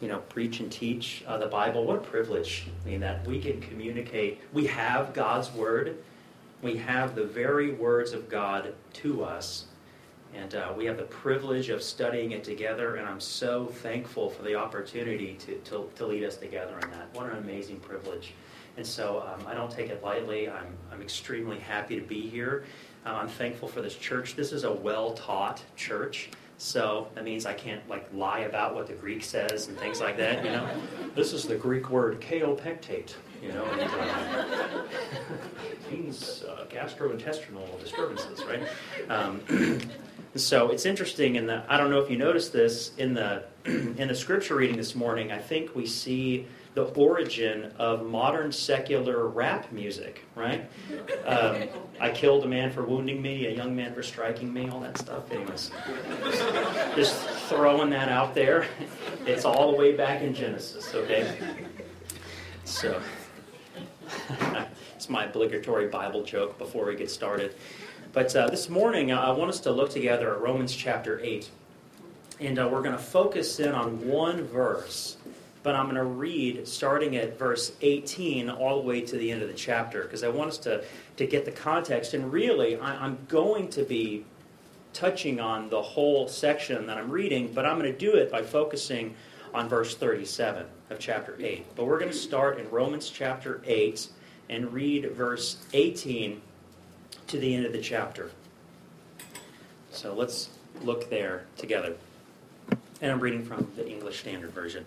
you know, preach and teach uh, the Bible. What a privilege! I mean, that we can communicate. We have God's word. We have the very words of God to us, and uh, we have the privilege of studying it together. And I'm so thankful for the opportunity to, to, to lead us together in that. What an amazing privilege! And so um, I don't take it lightly. I'm, I'm extremely happy to be here. Uh, I'm thankful for this church. This is a well taught church. So that means I can't like lie about what the Greek says and things like that. You know, this is the Greek word kaopectate. You know, and, uh, means uh, gastrointestinal disturbances, right? Um, so it's interesting in the. I don't know if you noticed this in the in the scripture reading this morning. I think we see the origin of modern secular rap music, right? Um, I killed a man for wounding me, a young man for striking me, all that stuff. Anyways, just throwing that out there. It's all the way back in Genesis, okay? So, it's my obligatory Bible joke before we get started. But uh, this morning, I want us to look together at Romans chapter 8. And uh, we're going to focus in on one verse but I'm going to read starting at verse 18 all the way to the end of the chapter because I want us to, to get the context. And really, I, I'm going to be touching on the whole section that I'm reading, but I'm going to do it by focusing on verse 37 of chapter 8. But we're going to start in Romans chapter 8 and read verse 18 to the end of the chapter. So let's look there together. And I'm reading from the English Standard Version.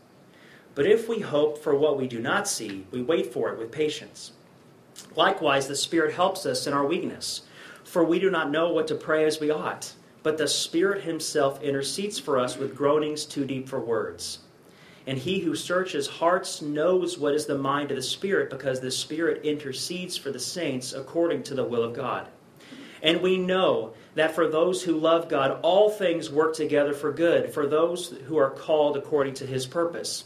But if we hope for what we do not see, we wait for it with patience. Likewise, the Spirit helps us in our weakness, for we do not know what to pray as we ought. But the Spirit Himself intercedes for us with groanings too deep for words. And He who searches hearts knows what is the mind of the Spirit, because the Spirit intercedes for the saints according to the will of God. And we know that for those who love God, all things work together for good, for those who are called according to His purpose.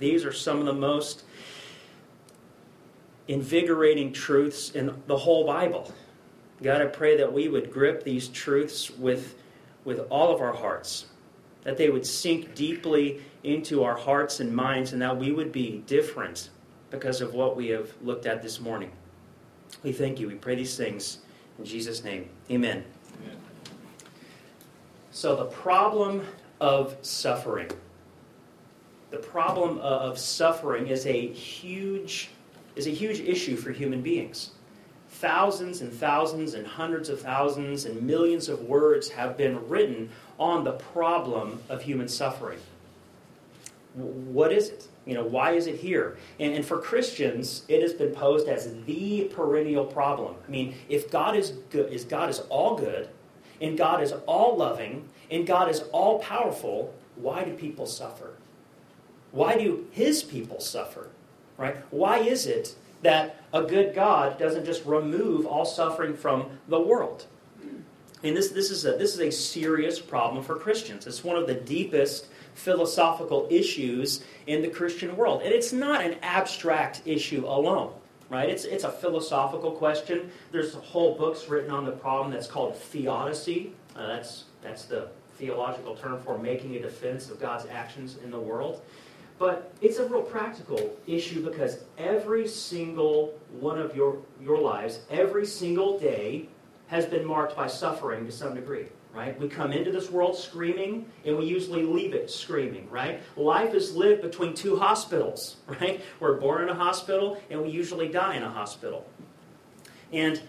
These are some of the most invigorating truths in the whole Bible. God, I pray that we would grip these truths with, with all of our hearts. that they would sink deeply into our hearts and minds, and that we would be different because of what we have looked at this morning. We thank you. We pray these things in Jesus' name. Amen. Amen. So, the problem of suffering. The problem of suffering is a huge, is a huge issue for human beings. Thousands and thousands and hundreds of thousands and millions of words have been written on the problem of human suffering. What is it? You know, why is it here? And, and, for Christians, it has been posed as the perennial problem. I mean, if God is good, is God is all good, and God is all loving, and God is all powerful, why do people suffer? Why do his people suffer? Right? Why is it that a good God doesn't just remove all suffering from the world? And this, this, is a, this is a serious problem for Christians. It's one of the deepest philosophical issues in the Christian world. And it's not an abstract issue alone, right? It's, it's a philosophical question. There's whole books written on the problem that's called theodicy. Uh, that's, that's the theological term for making a defense of God's actions in the world. But it's a real practical issue because every single one of your, your lives, every single day, has been marked by suffering to some degree, right? We come into this world screaming and we usually leave it screaming, right? Life is lived between two hospitals, right? We're born in a hospital and we usually die in a hospital. And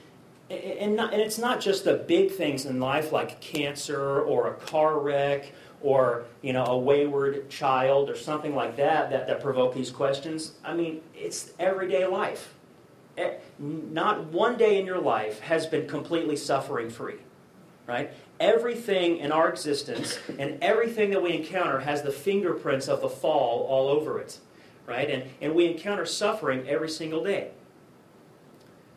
and, not, and it's not just the big things in life like cancer or a car wreck or you know a wayward child or something like that that, that provoke these questions. I mean it's everyday life. Not one day in your life has been completely suffering free right? Everything in our existence and everything that we encounter has the fingerprints of the fall all over it right? And, and we encounter suffering every single day.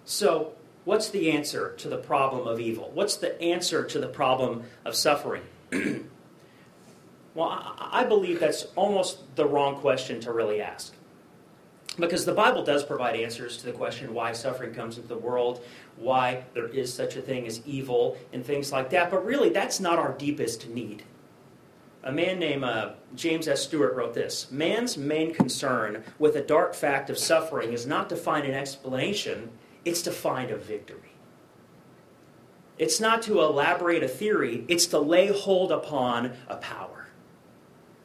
So what's the answer to the problem of evil what's the answer to the problem of suffering Well, I believe that's almost the wrong question to really ask. Because the Bible does provide answers to the question why suffering comes into the world, why there is such a thing as evil, and things like that. But really, that's not our deepest need. A man named uh, James S. Stewart wrote this Man's main concern with the dark fact of suffering is not to find an explanation, it's to find a victory. It's not to elaborate a theory, it's to lay hold upon a power.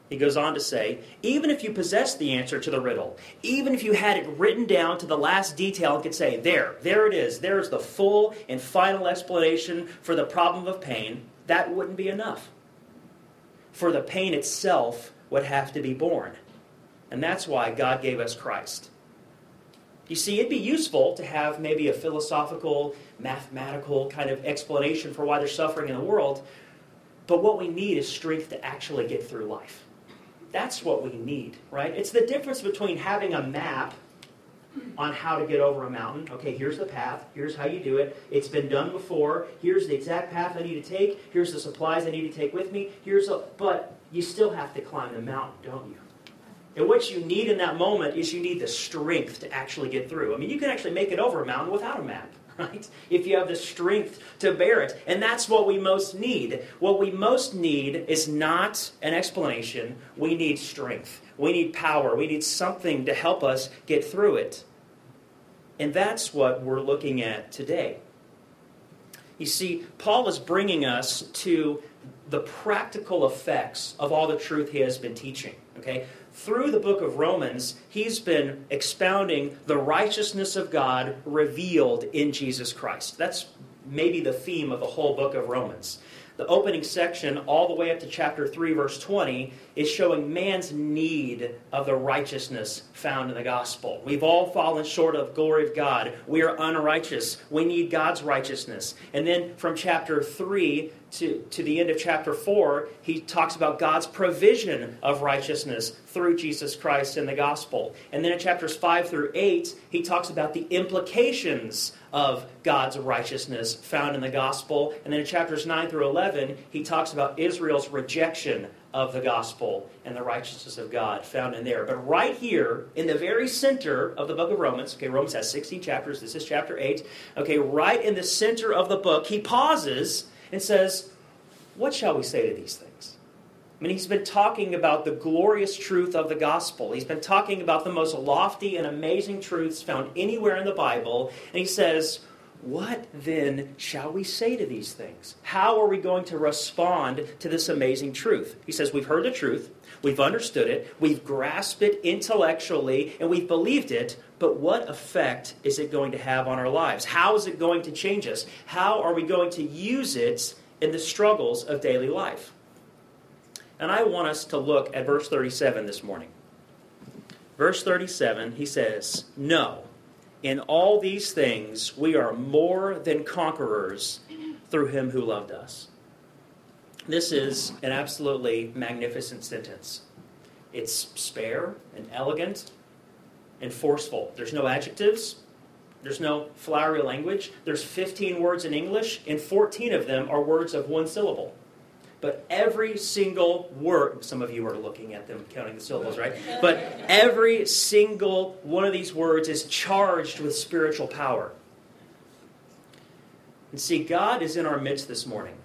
He goes on to say, even if you possess the answer to the riddle, even if you had it written down to the last detail and could say, there, there it is, there's the full and final explanation for the problem of pain, that wouldn't be enough. For the pain itself would have to be borne. And that's why God gave us Christ. You see, it'd be useful to have maybe a philosophical, mathematical kind of explanation for why there's suffering in the world, but what we need is strength to actually get through life. That's what we need, right? It's the difference between having a map on how to get over a mountain. Okay, here's the path. Here's how you do it. It's been done before. Here's the exact path I need to take. Here's the supplies I need to take with me. Here's a, but you still have to climb the mountain, don't you? And what you need in that moment is you need the strength to actually get through. I mean, you can actually make it over a mountain without a map right? If you have the strength to bear it. And that's what we most need. What we most need is not an explanation. We need strength. We need power. We need something to help us get through it. And that's what we're looking at today. You see, Paul is bringing us to the practical effects of all the truth he has been teaching. Okay? Through the book of Romans, he's been expounding the righteousness of God revealed in Jesus Christ. That's maybe the theme of the whole book of Romans. The opening section, all the way up to chapter 3, verse 20, is showing man's need of the righteousness found in the gospel. We've all fallen short of glory of God. We are unrighteous. We need God's righteousness. And then from chapter 3 to, to the end of chapter 4, he talks about God's provision of righteousness through Jesus Christ in the gospel. And then in chapters 5 through 8, he talks about the implications of God's righteousness found in the gospel. And then in chapters 9 through 11, he talks about Israel's rejection of the gospel and the righteousness of God found in there. But right here, in the very center of the book of Romans, okay, Romans has 16 chapters, this is chapter 8. Okay, right in the center of the book, he pauses and says, What shall we say to these things? I mean, he's been talking about the glorious truth of the gospel. He's been talking about the most lofty and amazing truths found anywhere in the Bible. And he says, What then shall we say to these things? How are we going to respond to this amazing truth? He says, We've heard the truth, we've understood it, we've grasped it intellectually, and we've believed it. But what effect is it going to have on our lives? How is it going to change us? How are we going to use it in the struggles of daily life? And I want us to look at verse 37 this morning. Verse 37, he says, No, in all these things we are more than conquerors through him who loved us. This is an absolutely magnificent sentence. It's spare and elegant and forceful. There's no adjectives, there's no flowery language. There's 15 words in English, and 14 of them are words of one syllable. But every single word, some of you are looking at them, counting the syllables, right? But every single one of these words is charged with spiritual power. And see, God is in our midst this morning.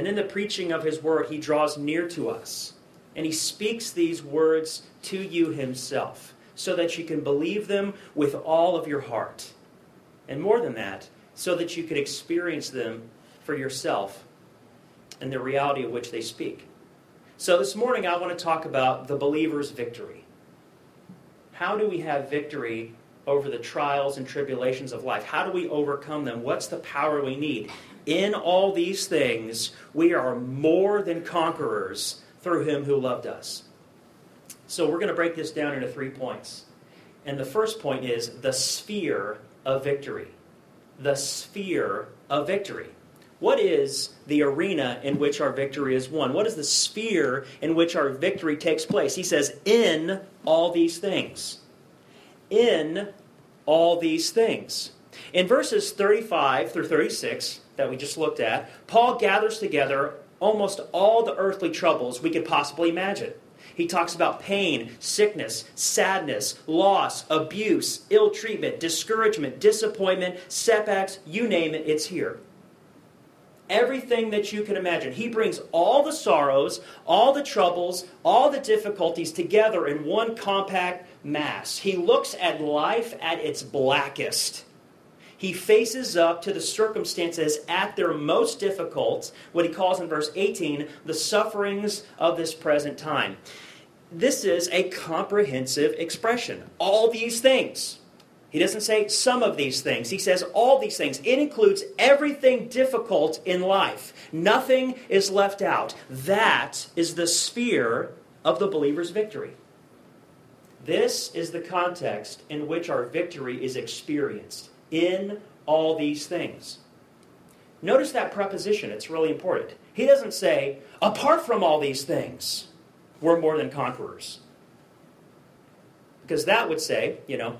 And in the preaching of His word, He draws near to us. And He speaks these words to you Himself so that you can believe them with all of your heart. And more than that, so that you can experience them for yourself and the reality of which they speak. So this morning I want to talk about the believer's victory. How do we have victory over the trials and tribulations of life? How do we overcome them? What's the power we need? In all these things, we are more than conquerors through him who loved us. So we're going to break this down into three points. And the first point is the sphere of victory. The sphere of victory. What is the arena in which our victory is won? What is the sphere in which our victory takes place? He says, in all these things. In all these things. In verses 35 through 36 that we just looked at, Paul gathers together almost all the earthly troubles we could possibly imagine. He talks about pain, sickness, sadness, loss, abuse, ill treatment, discouragement, disappointment, setbacks, you name it, it's here everything that you can imagine. He brings all the sorrows, all the troubles, all the difficulties together in one compact mass. He looks at life at its blackest. He faces up to the circumstances at their most difficult, what he calls in verse 18, the sufferings of this present time. This is a comprehensive expression. All these things. He doesn't say some of these things. He says all these things. It includes everything difficult in life. Nothing is left out. That is the sphere of the believer's victory. This is the context in which our victory is experienced in all these things. Notice that preposition, it's really important. He doesn't say, apart from all these things, we're more than conquerors. Because that would say, you know,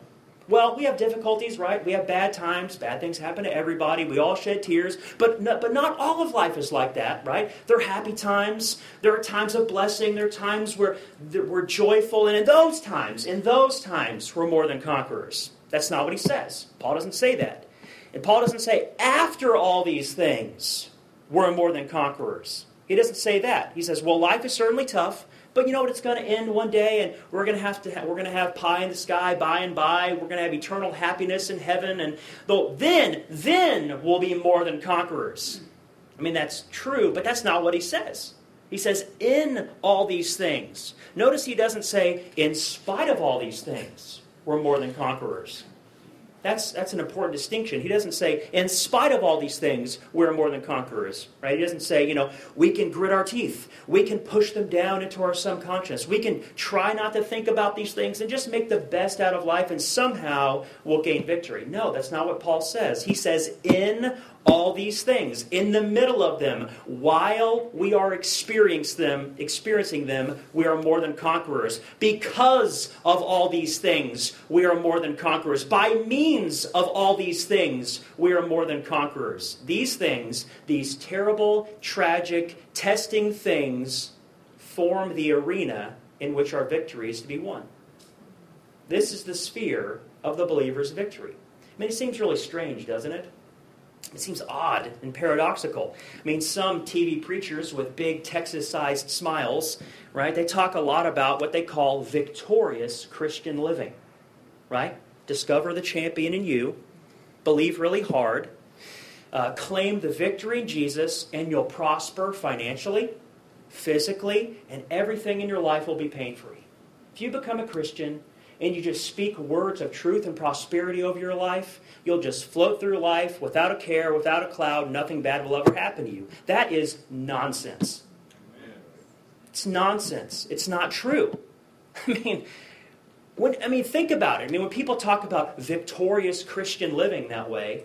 well, we have difficulties, right? We have bad times. Bad things happen to everybody. We all shed tears. But, no, but not all of life is like that, right? There are happy times. There are times of blessing. There are times where we're joyful. And in those times, in those times, we're more than conquerors. That's not what he says. Paul doesn't say that. And Paul doesn't say, after all these things, we're more than conquerors. He doesn't say that. He says, well, life is certainly tough. But you know what? It's going to end one day, and we're going to have to. Ha- we're going to have pie in the sky by and by. We're going to have eternal happiness in heaven, and though then, then we'll be more than conquerors. I mean, that's true, but that's not what he says. He says, in all these things. Notice he doesn't say, in spite of all these things, we're more than conquerors. That's, that's an important distinction. He doesn't say, in spite of all these things, we're more than conquerors. Right? He doesn't say, you know, we can grit our teeth. We can push them down into our subconscious. We can try not to think about these things and just make the best out of life and somehow we'll gain victory. No, that's not what Paul says. He says, in all these things in the middle of them. While we are experiencing them experiencing them we are more than conquerors. Because of all these things we are more than conquerors. By means of all these things we are more than conquerors. These things these terrible tragic testing things form the arena in which our victory is to be won. This is the sphere of the believer's victory. I mean it seems really strange doesn't it It seems odd and paradoxical. I mean, some TV preachers with big Texas sized smiles, right, they talk a lot about what they call victorious Christian living, right? Discover the champion in you, believe really hard, uh, claim the victory in Jesus, and you'll prosper financially, physically, and everything in your life will be pain free. If you become a Christian, and you just speak words of truth and prosperity over your life, you'll just float through life without a care, without a cloud, nothing bad will ever happen to you. That is nonsense. It's nonsense. It's not true. I mean, when, I mean, think about it. I mean, when people talk about victorious Christian living that way,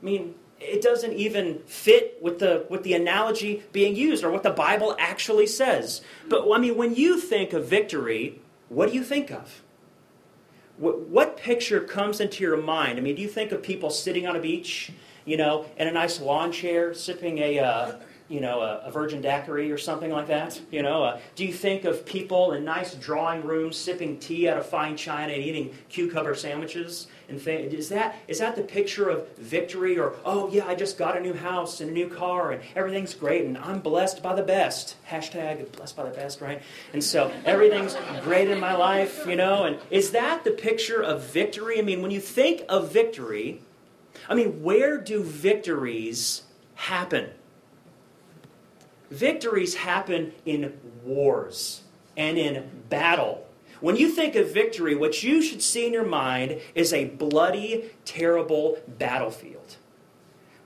I mean, it doesn't even fit with the with the analogy being used or what the Bible actually says. But I mean, when you think of victory, what do you think of? What, what picture comes into your mind? I mean, do you think of people sitting on a beach, you know, in a nice lawn chair, sipping a, uh, you know, a, a, virgin daiquiri or something like that? You know, uh, do you think of people in nice drawing rooms sipping tea out of fine china and eating cucumber sandwiches? and fame. Is that, is that the picture of victory or, oh, yeah, I just got a new house and a new car and everything's great and I'm blessed by the best? Hashtag blessed by the best, right? And so everything's great in my life, you know? And is that the picture of victory? I mean, when you think of victory, I mean, where do victories happen? Victories happen in wars and in battle. When you think of victory, what you should see in your mind is a bloody, terrible battlefield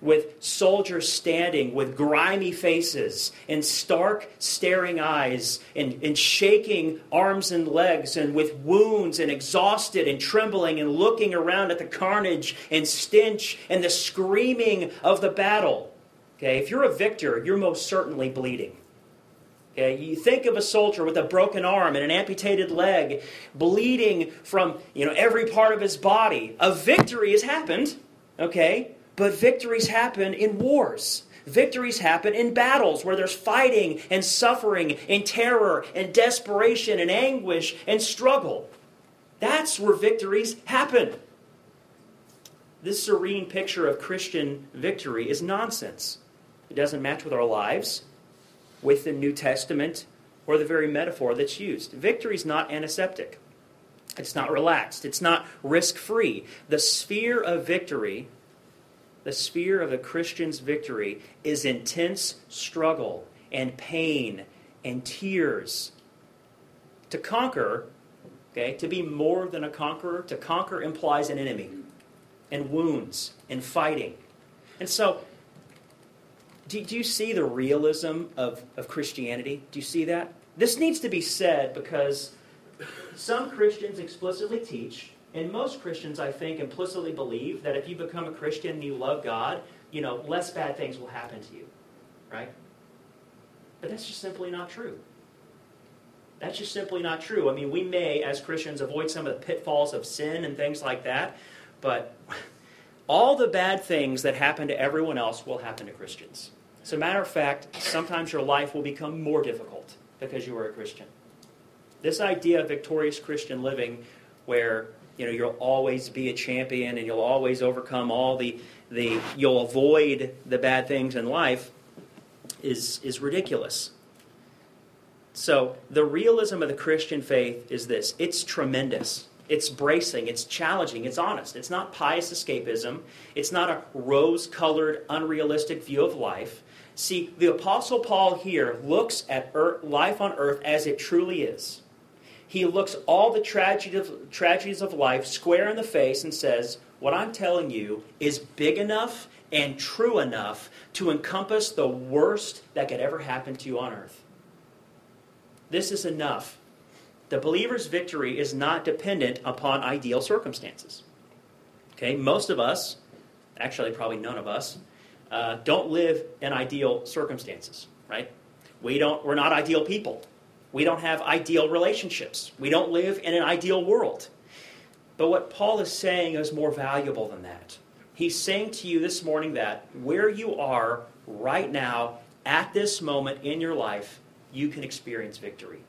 with soldiers standing with grimy faces and stark staring eyes and, and shaking arms and legs and with wounds and exhausted and trembling and looking around at the carnage and stench and the screaming of the battle. Okay, if you're a victor, you're most certainly bleeding. Okay, you think of a soldier with a broken arm and an amputated leg, bleeding from you know every part of his body. A victory has happened, okay, but victories happen in wars. Victories happen in battles where there's fighting and suffering and terror and desperation and anguish and struggle. That's where victories happen. This serene picture of Christian victory is nonsense. It doesn't match with our lives with the New Testament or the very metaphor that's used. Victory is not antiseptic. It's not relaxed. It's not risk free. The sphere of victory, the sphere of a Christian's victory, is intense struggle and pain and tears. To conquer, okay, to be more than a conqueror, to conquer implies an enemy and wounds and fighting. And so do, do you see the realism of, of Christianity? Do you see that? This needs to be said because some Christians explicitly teach, and most Christians, I think, implicitly believe that if you become a Christian and you love God, you know, less bad things will happen to you. Right? But that's just simply not true. That's just simply not true. I mean, we may, as Christians, avoid some of the pitfalls of sin and things like that, but all the bad things that happen to everyone else will happen to Christians. As a matter of fact, sometimes your life will become more difficult because you are a Christian. This idea of victorious Christian living, where you know you'll always be a champion and you'll always overcome all the the you'll avoid the bad things in life, is is ridiculous. So the realism of the Christian faith is this: it's tremendous. It's bracing, it's challenging, it's honest. It's not pious escapism. It's not a rose colored, unrealistic view of life. See, the Apostle Paul here looks at earth, life on earth as it truly is. He looks all the tragedies of, tragedies of life square in the face and says, What I'm telling you is big enough and true enough to encompass the worst that could ever happen to you on earth. This is enough. The believer's victory is not dependent upon ideal circumstances. Okay, most of us, actually, probably none of us, uh, don't live in ideal circumstances, right? We don't, we're not ideal people. We don't have ideal relationships. We don't live in an ideal world. But what Paul is saying is more valuable than that. He's saying to you this morning that where you are right now, at this moment in your life, you can experience victory.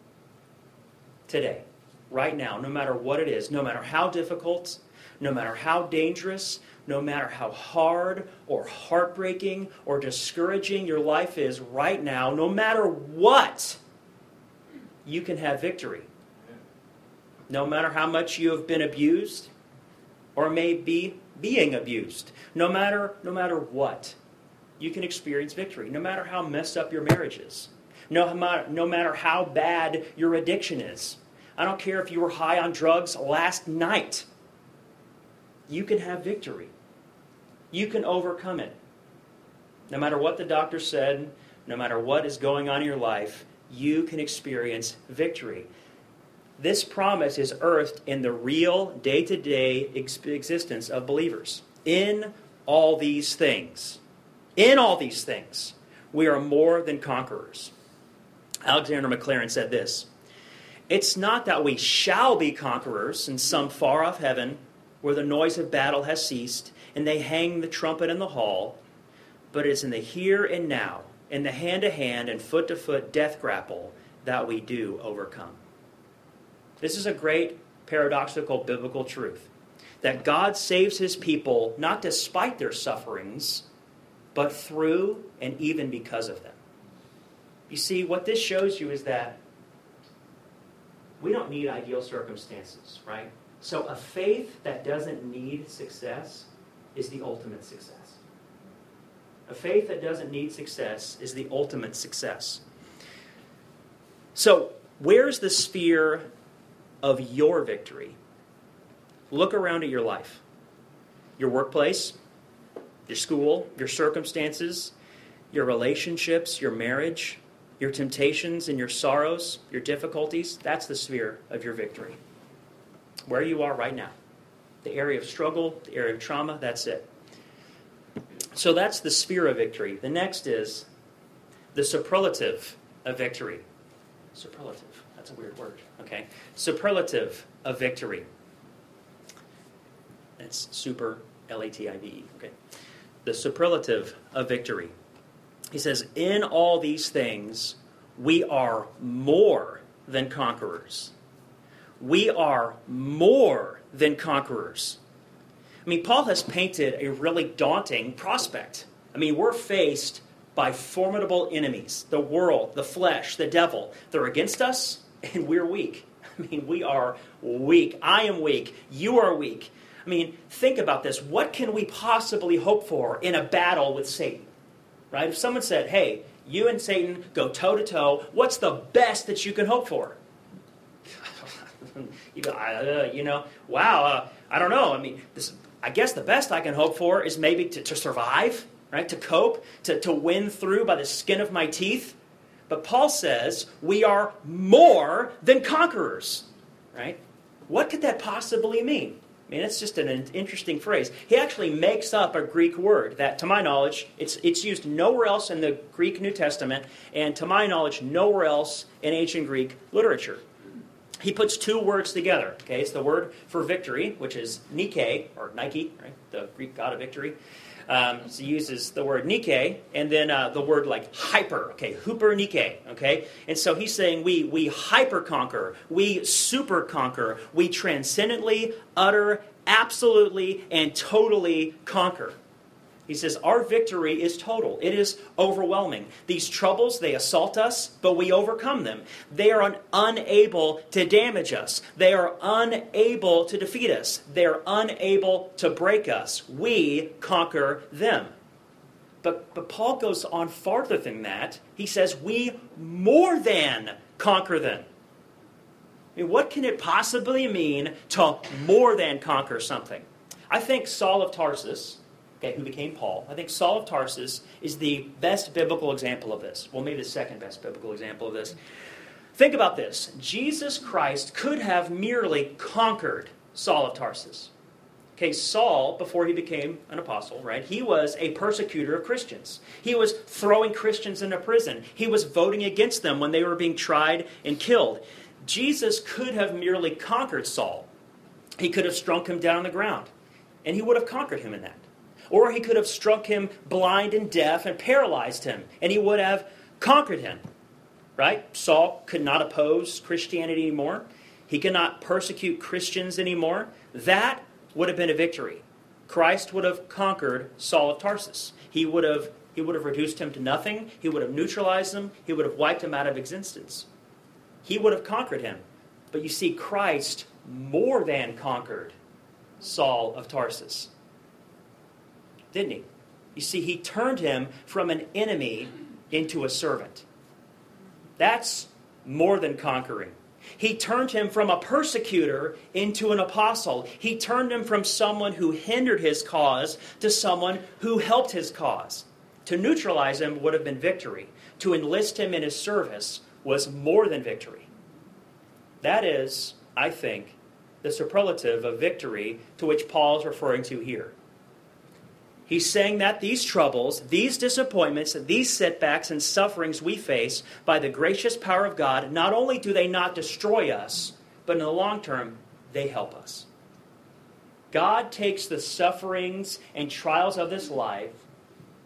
Today, right now, no matter what it is, no matter how difficult, no matter how dangerous, no matter how hard or heartbreaking or discouraging your life is right now, no matter what, you can have victory. No matter how much you have been abused or may be being abused, no matter, no matter what, you can experience victory. No matter how messed up your marriage is, no, no matter how bad your addiction is. I don't care if you were high on drugs last night. You can have victory. You can overcome it. No matter what the doctor said, no matter what is going on in your life, you can experience victory. This promise is earthed in the real day to day existence of believers. In all these things, in all these things, we are more than conquerors. Alexander Maclaren said this It's not that we shall be conquerors in some far off heaven where the noise of battle has ceased and they hang the trumpet in the hall, but it's in the here and now, in the hand to hand and foot to foot death grapple that we do overcome. This is a great paradoxical biblical truth that God saves his people not despite their sufferings, but through and even because of them. You see, what this shows you is that we don't need ideal circumstances, right? So a faith that doesn't need success is the ultimate success. A faith that doesn't need success is the ultimate success. So, where's the sphere of your victory? Look around at your life your workplace, your school, your circumstances, your relationships, your marriage, your temptations and your sorrows, your difficulties. That's the sphere of your victory. Where you are right now. The area of struggle, the area of trauma, that's it. So that's the sphere of victory. The next is the superlative of victory. Superlative. That's a weird word. Okay. Superlative of victory. It's super L A T I V E. Okay. The superlative of victory. He says, In all these things, we are more than conquerors. We are more than conquerors. I mean, Paul has painted a really daunting prospect. I mean, we're faced by formidable enemies the world, the flesh, the devil. They're against us, and we're weak. I mean, we are weak. I am weak. You are weak. I mean, think about this. What can we possibly hope for in a battle with Satan? Right? If someone said, hey, you and Satan go toe to toe, what's the best that you can hope for? you go, uh, you know, wow, uh, I don't know. I mean, this, I guess the best I can hope for is maybe to, to survive, right? To cope, to, to win through by the skin of my teeth. But Paul says we are more than conquerors, right? What could that possibly mean? I mean, it's just an interesting phrase. He actually makes up a Greek word that, to my knowledge, it's, it's used nowhere else in the Greek New Testament, and to my knowledge, nowhere else in ancient Greek literature. He puts two words together. Okay, it's the word for victory, which is Nike, or Nike, right? The Greek god of victory. Um, so he uses the word Nike and then uh, the word like hyper, okay, huper Nike, okay? And so he's saying we, we hyper conquer, we super conquer, we transcendently, utter, absolutely, and totally conquer. He says, Our victory is total. It is overwhelming. These troubles, they assault us, but we overcome them. They are un- unable to damage us. They are unable to defeat us. They are unable to break us. We conquer them. But, but Paul goes on farther than that. He says, We more than conquer them. I mean, what can it possibly mean to more than conquer something? I think Saul of Tarsus okay, who became Paul. I think Saul of Tarsus is the best biblical example of this. Well, maybe the second best biblical example of this. Think about this Jesus Christ could have merely conquered Saul of Tarsus. Okay, Saul, before he became an apostle, right, he was a persecutor of Christians. He was throwing Christians into prison. He was voting against them when they were being tried and killed. Jesus could have merely conquered Saul. He could have struck him down on the ground, and he would have conquered him in that. Or he could have struck him blind and deaf and paralyzed him, and he would have conquered him. Right? Saul could not oppose Christianity anymore. He cannot persecute Christians anymore. That would have been a victory. Christ would have conquered Saul of Tarsus. He would have, he would have reduced him to nothing. He would have neutralized him. He would have wiped him out of existence. He would have conquered him. But you see, Christ more than conquered Saul of Tarsus. Didn't he? You see, he turned him from an enemy into a servant. That's more than conquering. He turned him from a persecutor into an apostle. He turned him from someone who hindered his cause to someone who helped his cause. To neutralize him would have been victory. To enlist him in his service was more than victory. That is, I think, the superlative of victory to which Paul is referring to here. He's saying that these troubles, these disappointments, these setbacks and sufferings we face by the gracious power of God, not only do they not destroy us, but in the long term, they help us. God takes the sufferings and trials of this life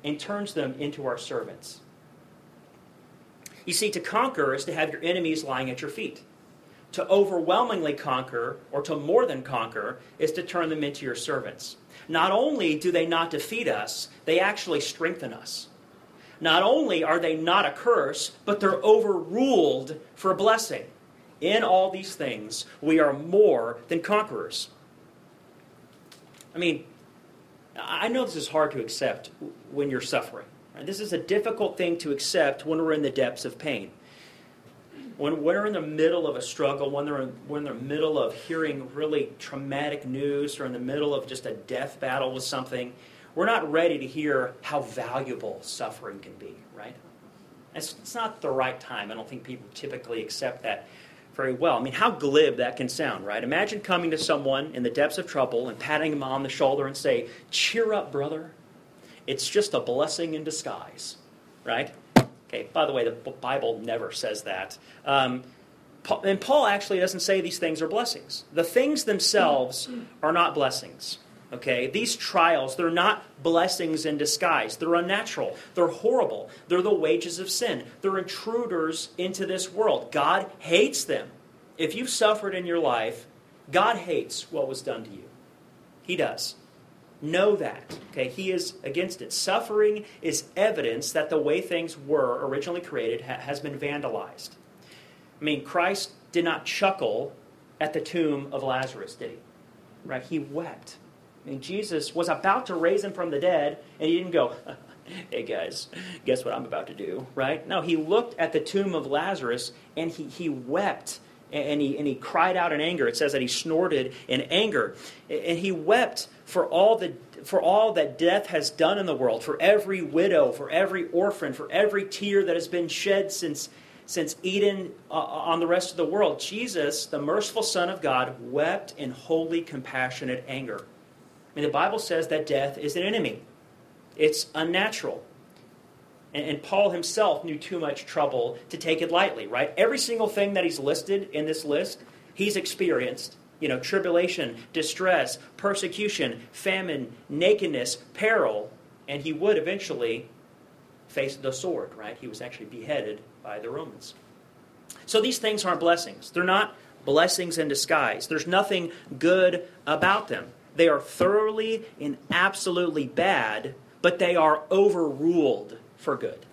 and turns them into our servants. You see, to conquer is to have your enemies lying at your feet. To overwhelmingly conquer, or to more than conquer, is to turn them into your servants. Not only do they not defeat us, they actually strengthen us. Not only are they not a curse, but they're overruled for a blessing. In all these things, we are more than conquerors. I mean, I know this is hard to accept when you're suffering. This is a difficult thing to accept when we're in the depths of pain when we're in the middle of a struggle, when they're in, when they're in the middle of hearing really traumatic news or in the middle of just a death battle with something, we're not ready to hear how valuable suffering can be, right? It's, it's not the right time. I don't think people typically accept that very well. I mean, how glib that can sound, right? Imagine coming to someone in the depths of trouble and patting them on the shoulder and say, "Cheer up, brother. It's just a blessing in disguise." Right? Okay, by the way, the Bible never says that. Um, and Paul actually doesn't say these things are blessings. The things themselves are not blessings. Okay, these trials, they're not blessings in disguise. They're unnatural. They're horrible. They're the wages of sin. They're intruders into this world. God hates them. If you've suffered in your life, God hates what was done to you. He does. Know that. Okay, he is against it. Suffering is evidence that the way things were originally created ha- has been vandalized. I mean, Christ did not chuckle at the tomb of Lazarus, did he? Right? He wept. I mean, Jesus was about to raise him from the dead, and he didn't go, hey guys, guess what I'm about to do, right? No, he looked at the tomb of Lazarus and he, he wept and he, and he cried out in anger. It says that he snorted in anger. And he wept for all, the, for all that death has done in the world, for every widow, for every orphan, for every tear that has been shed since, since Eden uh, on the rest of the world. Jesus, the merciful Son of God, wept in holy, compassionate anger. I mean, the Bible says that death is an enemy, it's unnatural. And, Paul himself knew too much trouble to take it lightly, right? Every single thing that he's listed in this list, he's experienced. You know, tribulation, distress, persecution, famine, nakedness, peril, and he would eventually face the sword, right? He was actually beheaded by the Romans. So these things aren't blessings. They're not blessings in disguise. There's nothing good about them. They are thoroughly and absolutely bad, but they are overruled for good.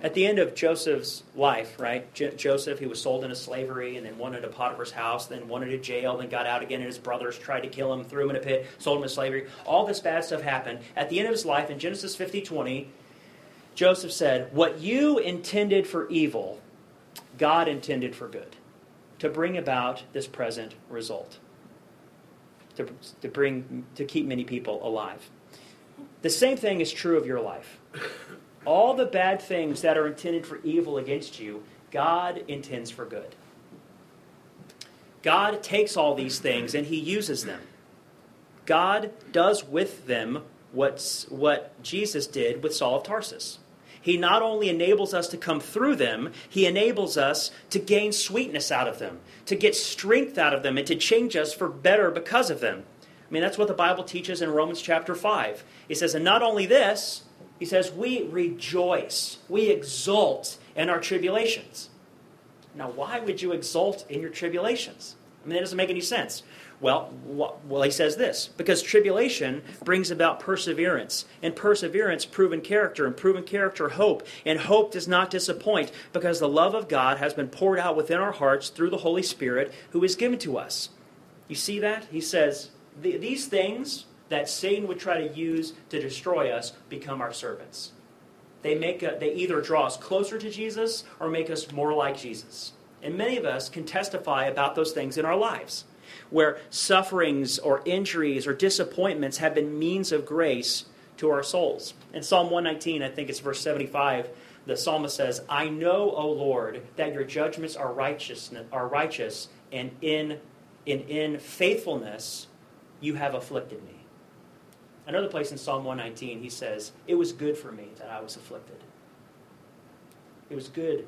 At the end of Joseph's life, right? J- Joseph, he was sold into slavery and then wanted a Potiphar's house, then wanted a jail, then got out again, and his brothers tried to kill him, threw him in a pit, sold him into slavery. All this bad stuff happened. At the end of his life, in Genesis 50 20, Joseph said, What you intended for evil, God intended for good, to bring about this present result, to, to, bring, to keep many people alive. The same thing is true of your life. All the bad things that are intended for evil against you, God intends for good. God takes all these things and he uses them. God does with them what's, what Jesus did with Saul of Tarsus. He not only enables us to come through them, he enables us to gain sweetness out of them, to get strength out of them, and to change us for better because of them. I mean, that's what the Bible teaches in Romans chapter 5. He says, and not only this, he says, we rejoice, we exult in our tribulations. Now, why would you exult in your tribulations? I mean, that doesn't make any sense. Well, well, he says this because tribulation brings about perseverance, and perseverance, proven character, and proven character, hope. And hope does not disappoint because the love of God has been poured out within our hearts through the Holy Spirit who is given to us. You see that? He says, These things that Satan would try to use to destroy us become our servants. They, make a, they either draw us closer to Jesus or make us more like Jesus. And many of us can testify about those things in our lives where sufferings or injuries or disappointments have been means of grace to our souls. In Psalm 119, I think it's verse 75, the psalmist says, I know, O Lord, that your judgments are righteous, are righteous and in, in, in faithfulness you have afflicted me. Another place in Psalm 119, he says, It was good for me that I was afflicted. It was good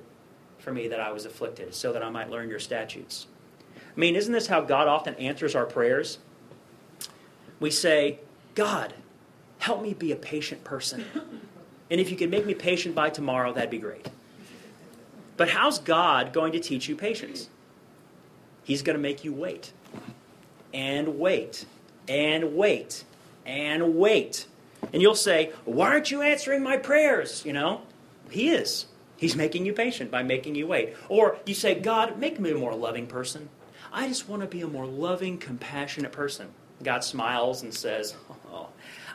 for me that I was afflicted, so that I might learn your statutes. I mean, isn't this how God often answers our prayers? We say, God, help me be a patient person. And if you can make me patient by tomorrow, that'd be great. But how's God going to teach you patience? He's going to make you wait, and wait, and wait, and wait. And you'll say, Why aren't you answering my prayers? You know, He is. He's making you patient by making you wait. Or you say, God, make me a more loving person. I just want to be a more loving, compassionate person. God smiles and says, Oh,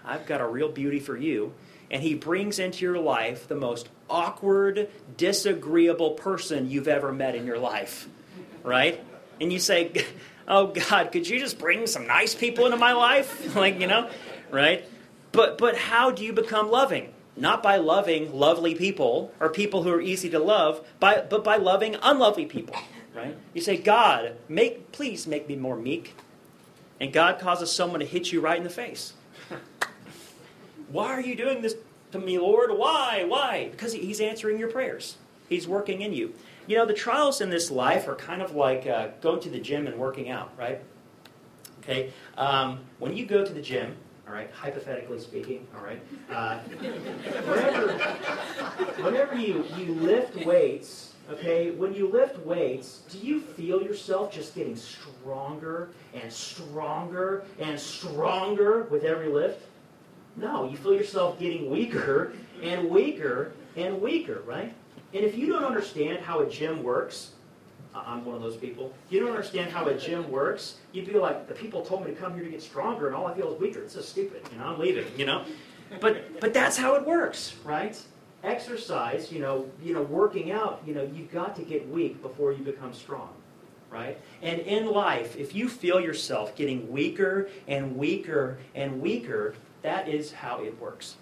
I've got a real beauty for you. And He brings into your life the most awkward, disagreeable person you've ever met in your life. Right? And you say, Oh, God, could you just bring some nice people into my life? like, you know, right? But, but how do you become loving? Not by loving lovely people or people who are easy to love, by, but by loving unlovely people right? You say, God, make, please make me more meek. And God causes someone to hit you right in the face. Why are you doing this to me, Lord? Why? Why? Because He's answering your prayers. He's working in you. You know, the trials in this life are kind of like uh, going to the gym and working out, right? Okay? Um, when you go to the gym, all right, hypothetically speaking, all right, uh, whenever, whenever you, you lift weights, Okay, when you lift weights, do you feel yourself just getting stronger and stronger and stronger with every lift? No, you feel yourself getting weaker and weaker and weaker, right? And if you don't understand how a gym works, I'm one of those people. You don't understand how a gym works, you'd be like, the people told me to come here to get stronger, and all I feel is weaker. It's so stupid. You know, I'm leaving. You know, but but that's how it works, right? exercise, you know, you know, working out, you know, you've got to get weak before you become strong. Right? And in life, if you feel yourself getting weaker and weaker and weaker, that is how it works.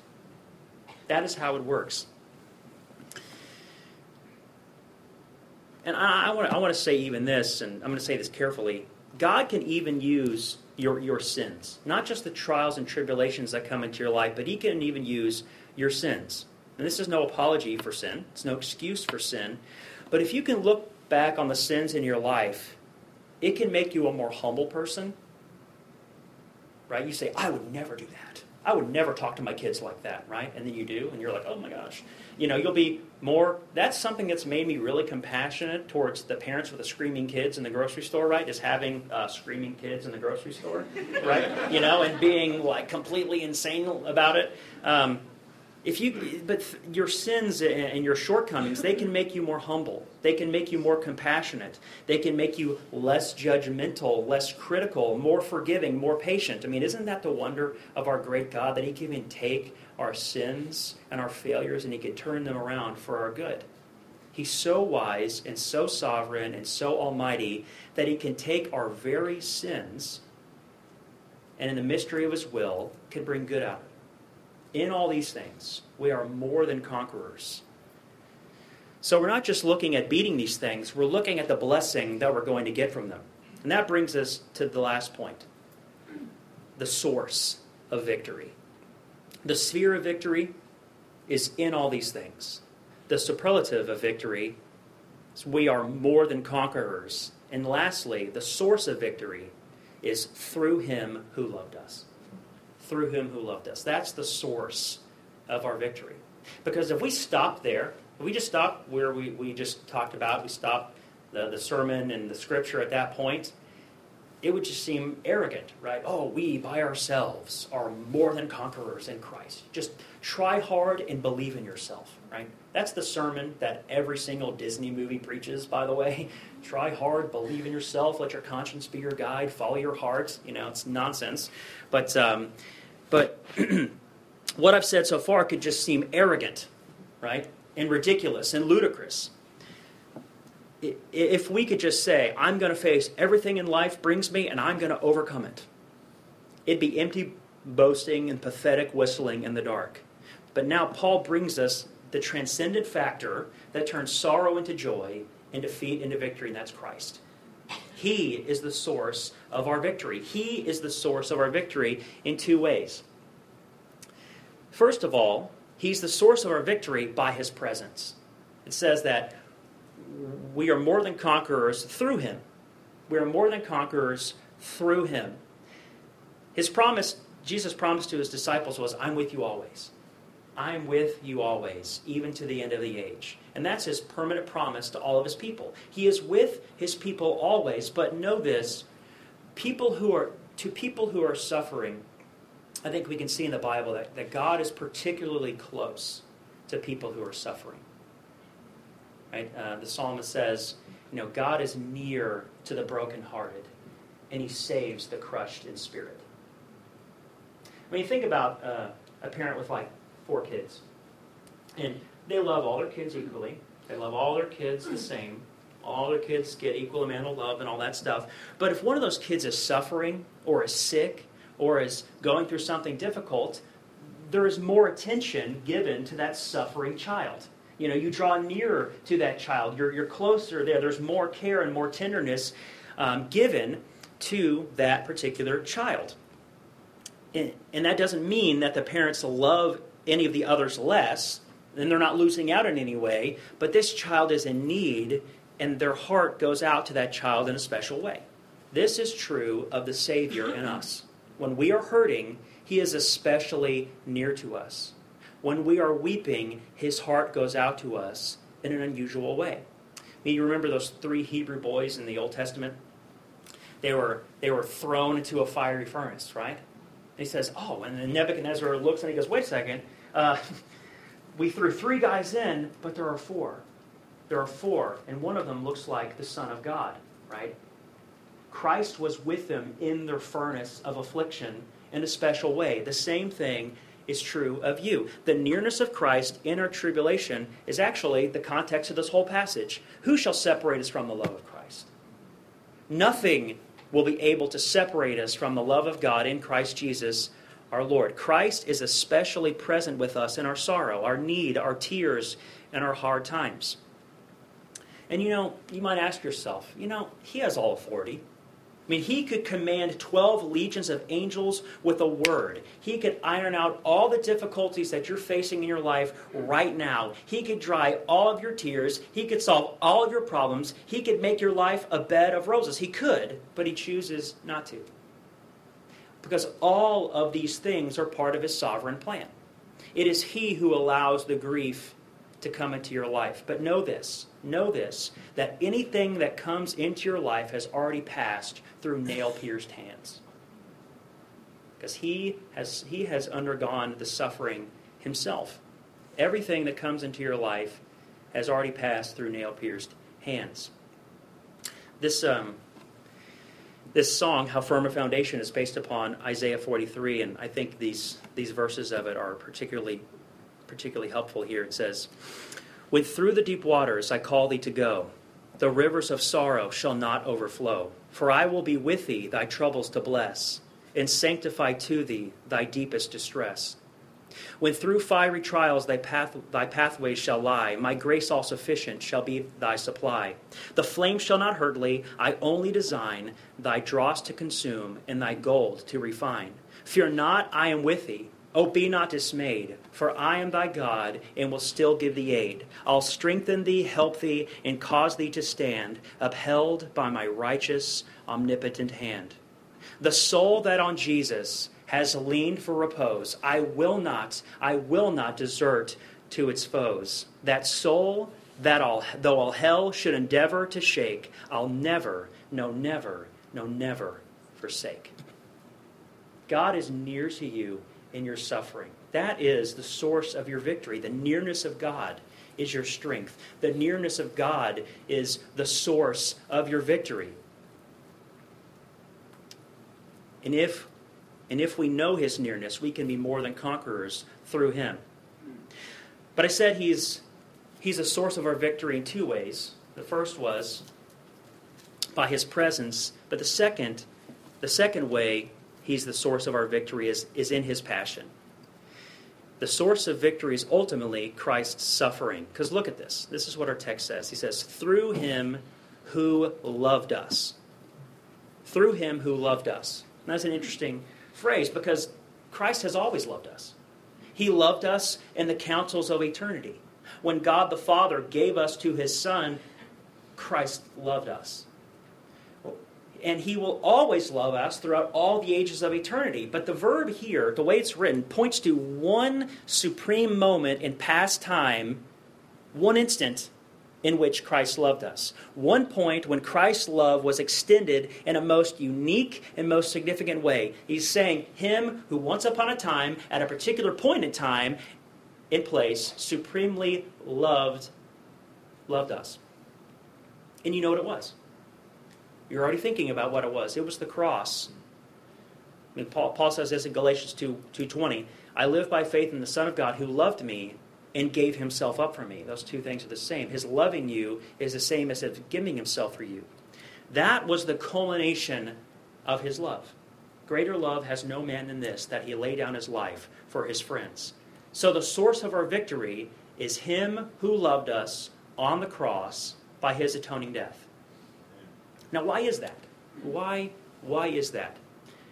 That is how it works. And I, I want to say even this, and I'm going to say this carefully. God can even use your, your sins, not just the trials and tribulations that come into your life, but He can even use your sins. And this is no apology for sin, it's no excuse for sin. But if you can look back on the sins in your life, it can make you a more humble person. Right? You say, I would never do that. I would never talk to my kids like that, right? And then you do, and you're like, oh my gosh. You know, you'll be more. That's something that's made me really compassionate towards the parents with the screaming kids in the grocery store, right? Is having uh, screaming kids in the grocery store, right? You know, and being like completely insane about it. Um, if you but your sins and your shortcomings they can make you more humble. They can make you more compassionate. They can make you less judgmental less critical more forgiving more patient. I mean isn't that the wonder of our great god that he can even take our sins and our failures and he can turn them around for our good? He's so wise and so sovereign and so almighty that he can take our very sins and in the mystery of his will can bring good out. of it in all these things, we are more than conquerors. So we're not just looking at beating these things, we're looking at the blessing that we're going to get from them. And that brings us to the last point the source of victory. The sphere of victory is in all these things. The superlative of victory is we are more than conquerors. And lastly, the source of victory is through him who loved us through him who loved us. That's the source of our victory. Because if we stop there, if we just stop where we, we just talked about, we stop the, the sermon and the scripture at that point, it would just seem arrogant, right? Oh, we by ourselves are more than conquerors in Christ. Just try hard and believe in yourself, right? That's the sermon that every single Disney movie preaches, by the way. Try hard, believe in yourself, let your conscience be your guide, follow your heart. You know, it's nonsense. But, um, but what I've said so far could just seem arrogant, right? And ridiculous and ludicrous if we could just say, I'm going to face everything in life brings me and I'm going to overcome it, it'd be empty boasting and pathetic whistling in the dark. But now Paul brings us the transcendent factor that turns sorrow into joy and defeat into victory, and that's Christ. He is the source of our victory. He is the source of our victory in two ways. First of all, He's the source of our victory by His presence. It says that we are more than conquerors through him. We are more than conquerors through him. His promise, Jesus' promise to his disciples was, I'm with you always. I'm with you always, even to the end of the age. And that's his permanent promise to all of his people. He is with his people always, but know this people who are to people who are suffering, I think we can see in the Bible that, that God is particularly close to people who are suffering. Right? Uh, the psalmist says, you know, God is near to the brokenhearted, and He saves the crushed in spirit. When you think about uh, a parent with like four kids, and they love all their kids equally, they love all their kids the same, all their kids get equal amount of love and all that stuff. But if one of those kids is suffering or is sick or is going through something difficult, there is more attention given to that suffering child. You know, you draw nearer to that child. You're, you're closer there. There's more care and more tenderness um, given to that particular child. And, and that doesn't mean that the parents love any of the others less, then they're not losing out in any way, but this child is in need, and their heart goes out to that child in a special way. This is true of the Savior in us. When we are hurting, He is especially near to us. When we are weeping, his heart goes out to us in an unusual way. I mean, you remember those three Hebrew boys in the Old Testament? They were, they were thrown into a fiery furnace, right? And he says, Oh, and then Nebuchadnezzar looks and he goes, Wait a second. Uh, we threw three guys in, but there are four. There are four, and one of them looks like the Son of God, right? Christ was with them in their furnace of affliction in a special way. The same thing is true of you. The nearness of Christ in our tribulation is actually the context of this whole passage. Who shall separate us from the love of Christ? Nothing will be able to separate us from the love of God in Christ Jesus our Lord. Christ is especially present with us in our sorrow, our need, our tears, and our hard times. And you know, you might ask yourself, you know, he has all authority. I mean, he could command 12 legions of angels with a word. He could iron out all the difficulties that you're facing in your life right now. He could dry all of your tears. He could solve all of your problems. He could make your life a bed of roses. He could, but he chooses not to. Because all of these things are part of his sovereign plan. It is he who allows the grief to come into your life. But know this know this that anything that comes into your life has already passed through nail pierced hands. Because he has, he has undergone the suffering himself. Everything that comes into your life has already passed through nail pierced hands. This, um, this song, How Firm a Foundation, is based upon Isaiah 43, and I think these, these verses of it are particularly, particularly helpful here. It says, When through the deep waters I call thee to go, the rivers of sorrow shall not overflow. For I will be with thee, thy troubles to bless, and sanctify to thee thy deepest distress. When through fiery trials thy, path, thy pathways shall lie, my grace all sufficient shall be thy supply. The flame shall not hurt thee, I only design thy dross to consume, and thy gold to refine. Fear not, I am with thee. Oh, be not dismayed, for I am thy God, and will still give thee aid. I'll strengthen thee, help thee, and cause thee to stand, upheld by my righteous, omnipotent hand. The soul that on Jesus has leaned for repose, I will not, I will not desert to its foes. That soul that all, though all hell should endeavor to shake, I'll never, no, never, no, never forsake. God is near to you in your suffering. That is the source of your victory. The nearness of God is your strength. The nearness of God is the source of your victory. And if, and if we know his nearness, we can be more than conquerors through him. But I said he's, he's a source of our victory in two ways. The first was by his presence, but the second, the second way he's the source of our victory is, is in his passion. The source of victory is ultimately Christ's suffering. Because look at this. This is what our text says. He says, Through him who loved us. Through him who loved us. And that's an interesting phrase because Christ has always loved us. He loved us in the councils of eternity. When God the Father gave us to his Son, Christ loved us and he will always love us throughout all the ages of eternity. But the verb here, the way it's written, points to one supreme moment in past time, one instant in which Christ loved us. One point when Christ's love was extended in a most unique and most significant way. He's saying, Him who once upon a time, at a particular point in time, in place, supremely loved loved us. And you know what it was? You're already thinking about what it was. It was the cross. I mean, Paul, Paul says this in Galatians 2, 2.20. I live by faith in the Son of God who loved me and gave himself up for me. Those two things are the same. His loving you is the same as his giving himself for you. That was the culmination of his love. Greater love has no man than this, that he lay down his life for his friends. So the source of our victory is him who loved us on the cross by his atoning death. Now, why is that? Why, why is that?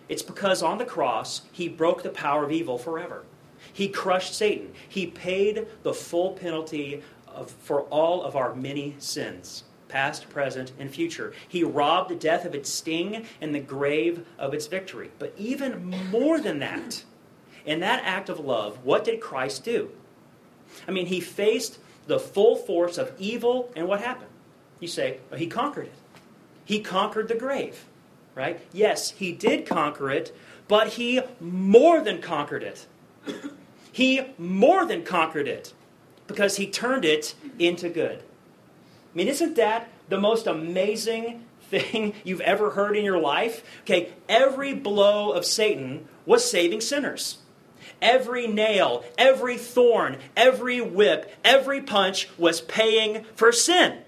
It's because on the cross, he broke the power of evil forever. He crushed Satan. He paid the full penalty of, for all of our many sins, past, present, and future. He robbed death of its sting and the grave of its victory. But even more than that, in that act of love, what did Christ do? I mean, he faced the full force of evil, and what happened? You say, well, he conquered it. He conquered the grave, right? Yes, he did conquer it, but he more than conquered it. He more than conquered it because he turned it into good. I mean, isn't that the most amazing thing you've ever heard in your life? Okay, every blow of Satan was saving sinners. Every nail, every thorn, every whip, every punch was paying for sin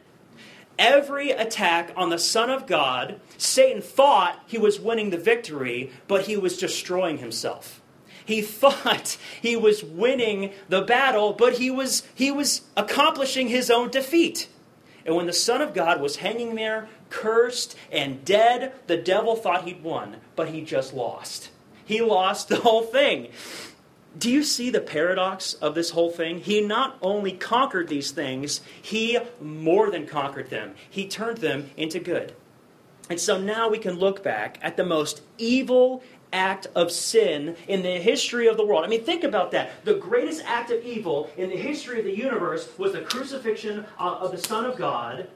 every attack on the Son of God, Satan thought he was winning the victory, but he was destroying himself. He thought he was winning the battle, but he was, he was accomplishing his own defeat. And when the Son of God was hanging there, cursed and dead, the devil thought he'd won, but he just lost. He lost the whole thing. Do you see the paradox of this whole thing? He not only conquered these things, he more than conquered them. He turned them into good. And so now we can look back at the most evil act of sin in the history of the world. I mean, think about that. The greatest act of evil in the history of the universe was the crucifixion of the Son of God.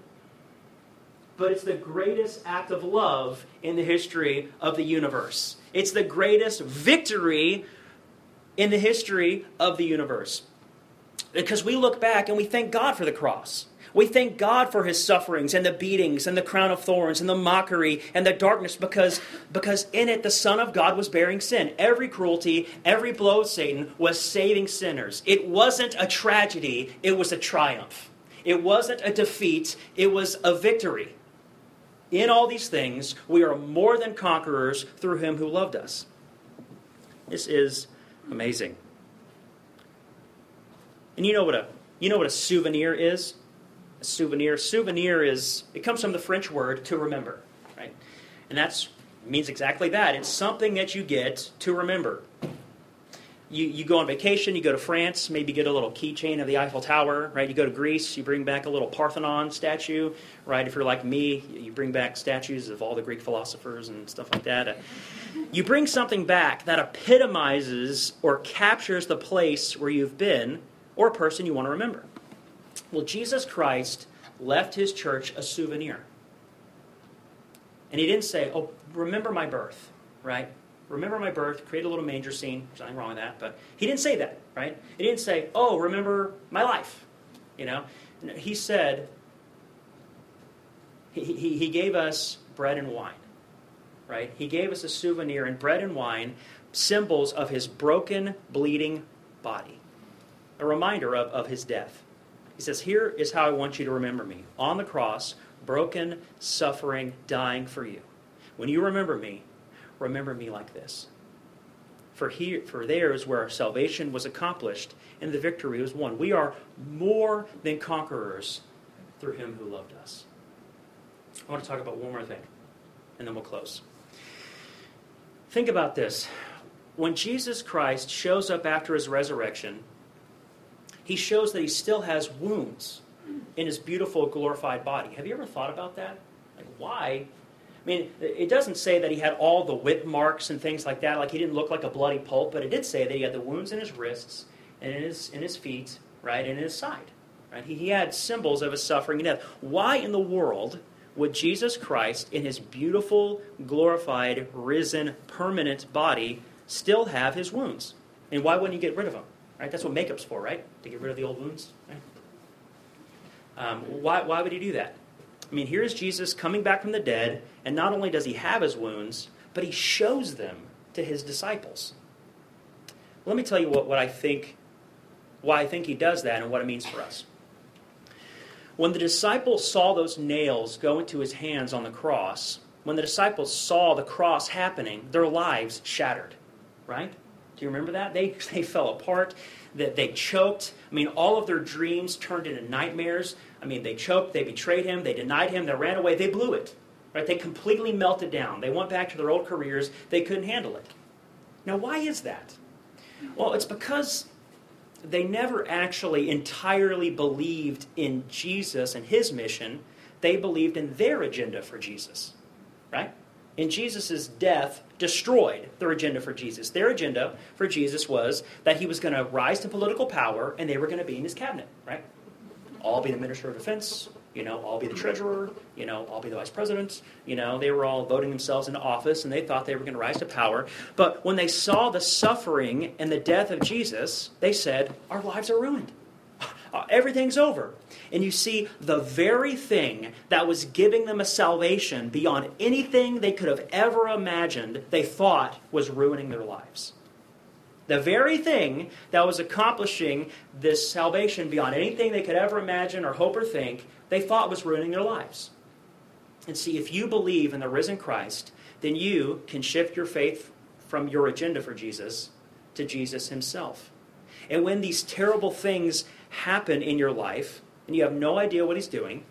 But it's the greatest act of love in the history of the universe. It's the greatest victory in the history of the universe. Because we look back and we thank God for the cross. We thank God for his sufferings and the beatings and the crown of thorns and the mockery and the darkness because, because in it the Son of God was bearing sin. Every cruelty, every blow of Satan was saving sinners. It wasn't a tragedy, it was a triumph. It wasn't a defeat, it was a victory. In all these things, we are more than conquerors through him who loved us. This is Amazing. And you know what a you know what a souvenir is? A souvenir. Souvenir is it comes from the French word to remember, right? And that's means exactly that. It's something that you get to remember you, you go on vacation, you go to France, maybe get a little keychain of the Eiffel Tower, right? You go to Greece, you bring back a little Parthenon statue, right? If you're like me, you bring back statues of all the Greek philosophers and stuff like that. You bring something back that epitomizes or captures the place where you've been or a person you want to remember. Well, Jesus Christ left his church a souvenir. And he didn't say, Oh, remember my birth, right? Remember my birth, create a little manger scene. There's nothing wrong with that. But he didn't say that, right? He didn't say, Oh, remember my life. You know? He said, he, he, he gave us bread and wine, right? He gave us a souvenir, in bread and wine, symbols of his broken, bleeding body, a reminder of, of his death. He says, Here is how I want you to remember me on the cross, broken, suffering, dying for you. When you remember me, remember me like this. For, here, for there is where our salvation was accomplished and the victory was won. We are more than conquerors through him who loved us. I want to talk about one more thing, and then we'll close. Think about this. When Jesus Christ shows up after his resurrection, he shows that he still has wounds in his beautiful, glorified body. Have you ever thought about that? Like, why? I mean, it doesn't say that he had all the whip marks and things like that, like he didn't look like a bloody pulp, but it did say that he had the wounds in his wrists and in his, in his feet, right, and in his side. Right? He, he had symbols of his suffering and death. Why in the world would Jesus Christ, in his beautiful, glorified, risen, permanent body, still have his wounds? And why wouldn't he get rid of them? Right? That's what makeup's for, right? To get rid of the old wounds. Right? Um, why, why would he do that? I mean, here is Jesus coming back from the dead, and not only does he have his wounds, but he shows them to his disciples. Let me tell you what, what I think, why I think he does that and what it means for us. When the disciples saw those nails go into his hands on the cross, when the disciples saw the cross happening, their lives shattered, right? Do you remember that? They, they fell apart, that they, they choked. I mean, all of their dreams turned into nightmares. I mean, they choked, they betrayed him, they denied him, they ran away, they blew it. Right? They completely melted down. They went back to their old careers. They couldn't handle it. Now, why is that? Well, it's because they never actually entirely believed in Jesus and his mission. They believed in their agenda for Jesus. Right? In Jesus' death, destroyed their agenda for Jesus. Their agenda for Jesus was that he was going to rise to political power and they were going to be in his cabinet, right? I'll be the minister of defense, you know, I'll be the treasurer, you know, I'll be the vice president. You know, they were all voting themselves into office and they thought they were going to rise to power. But when they saw the suffering and the death of Jesus, they said, Our lives are ruined. Everything's over. And you see, the very thing that was giving them a salvation beyond anything they could have ever imagined, they thought was ruining their lives. The very thing that was accomplishing this salvation beyond anything they could ever imagine or hope or think, they thought was ruining their lives. And see, if you believe in the risen Christ, then you can shift your faith from your agenda for Jesus to Jesus himself. And when these terrible things happen in your life and you have no idea what he's doing,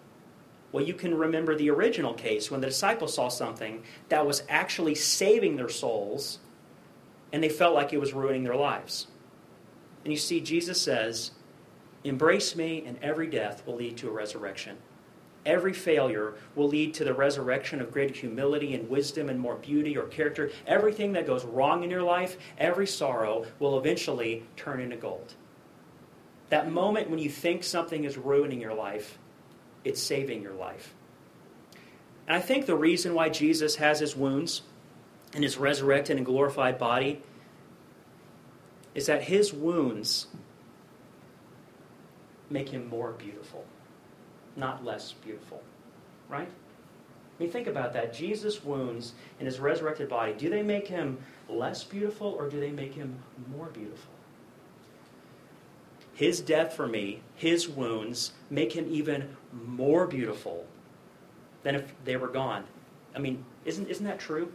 well, you can remember the original case when the disciples saw something that was actually saving their souls and they felt like it was ruining their lives. And you see, Jesus says, Embrace me, and every death will lead to a resurrection. Every failure will lead to the resurrection of greater humility and wisdom and more beauty or character. Everything that goes wrong in your life, every sorrow, will eventually turn into gold. That moment when you think something is ruining your life, it's saving your life. And I think the reason why Jesus has his wounds and his resurrected and glorified body is that his wounds make him more beautiful, not less beautiful. Right? I mean, think about that. Jesus' wounds in his resurrected body, do they make him less beautiful or do they make him more beautiful? His death for me, his wounds, make him even more beautiful than if they were gone. I mean, isn't, isn't that true?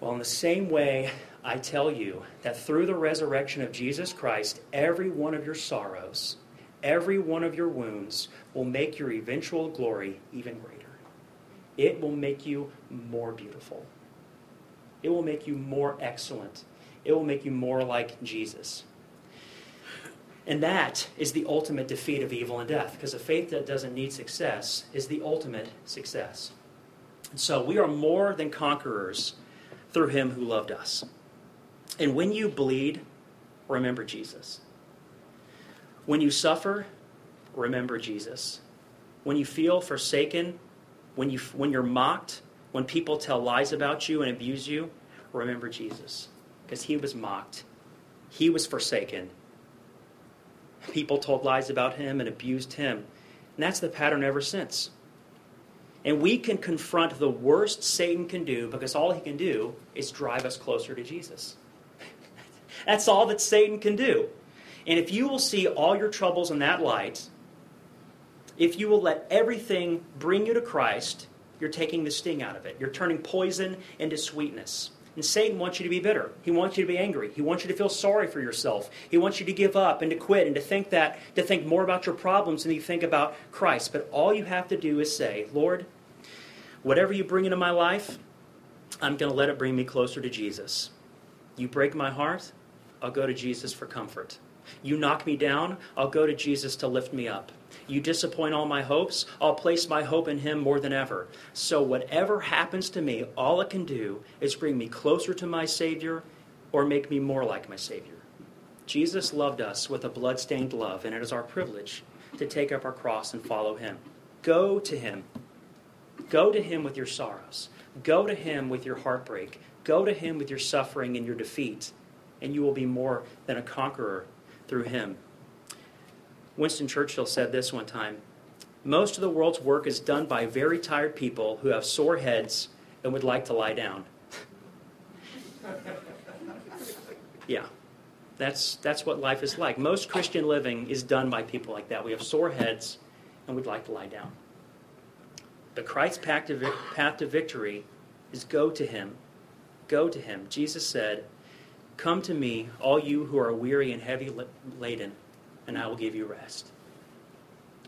Well, in the same way, I tell you that through the resurrection of Jesus Christ, every one of your sorrows, every one of your wounds will make your eventual glory even greater. It will make you more beautiful. It will make you more excellent. It will make you more like Jesus. And that is the ultimate defeat of evil and death, because a faith that doesn't need success is the ultimate success. And so we are more than conquerors through him who loved us. And when you bleed, remember Jesus. When you suffer, remember Jesus. When you feel forsaken, when, you, when you're mocked, When people tell lies about you and abuse you, remember Jesus. Because he was mocked, he was forsaken. People told lies about him and abused him. And that's the pattern ever since. And we can confront the worst Satan can do because all he can do is drive us closer to Jesus. That's all that Satan can do. And if you will see all your troubles in that light, if you will let everything bring you to Christ, you're taking the sting out of it. You're turning poison into sweetness. And Satan wants you to be bitter. He wants you to be angry. He wants you to feel sorry for yourself. He wants you to give up and to quit and to think that to think more about your problems than you think about Christ. But all you have to do is say, "Lord, whatever you bring into my life, I'm going to let it bring me closer to Jesus. You break my heart, I'll go to Jesus for comfort. You knock me down, I'll go to Jesus to lift me up. You disappoint all my hopes, I'll place my hope in Him more than ever. So, whatever happens to me, all it can do is bring me closer to my Savior or make me more like my Savior. Jesus loved us with a blood-stained love, and it is our privilege to take up our cross and follow Him. Go to Him. Go to Him with your sorrows. Go to Him with your heartbreak. Go to Him with your suffering and your defeat, and you will be more than a conqueror through Him. Winston Churchill said this one time Most of the world's work is done by very tired people who have sore heads and would like to lie down. yeah, that's, that's what life is like. Most Christian living is done by people like that. We have sore heads and we'd like to lie down. But Christ's path to, path to victory is go to Him. Go to Him. Jesus said, Come to me, all you who are weary and heavy laden and I will give you rest.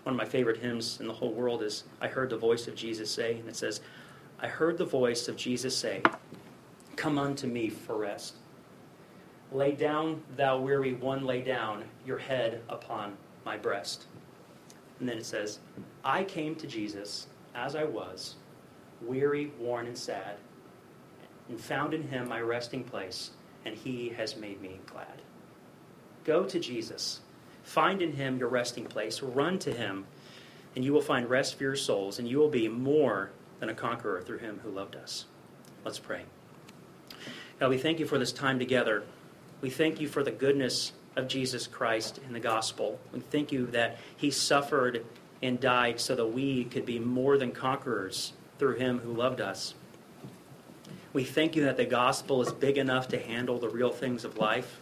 One of my favorite hymns in the whole world is I Heard the Voice of Jesus Say, and it says, I heard the voice of Jesus say, Come unto me for rest. Lay down, thou weary one, lay down your head upon my breast. And then it says, I came to Jesus as I was, weary, worn, and sad, and found in him my resting place, and he has made me glad. Go to Jesus Find in him your resting place. Run to him, and you will find rest for your souls, and you will be more than a conqueror through him who loved us. Let's pray. God, we thank you for this time together. We thank you for the goodness of Jesus Christ in the gospel. We thank you that he suffered and died so that we could be more than conquerors through him who loved us. We thank you that the gospel is big enough to handle the real things of life.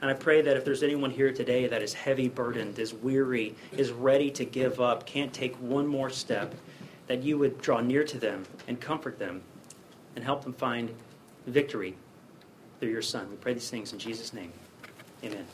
And I pray that if there's anyone here today that is heavy burdened, is weary, is ready to give up, can't take one more step, that you would draw near to them and comfort them and help them find victory through your Son. We pray these things in Jesus' name. Amen.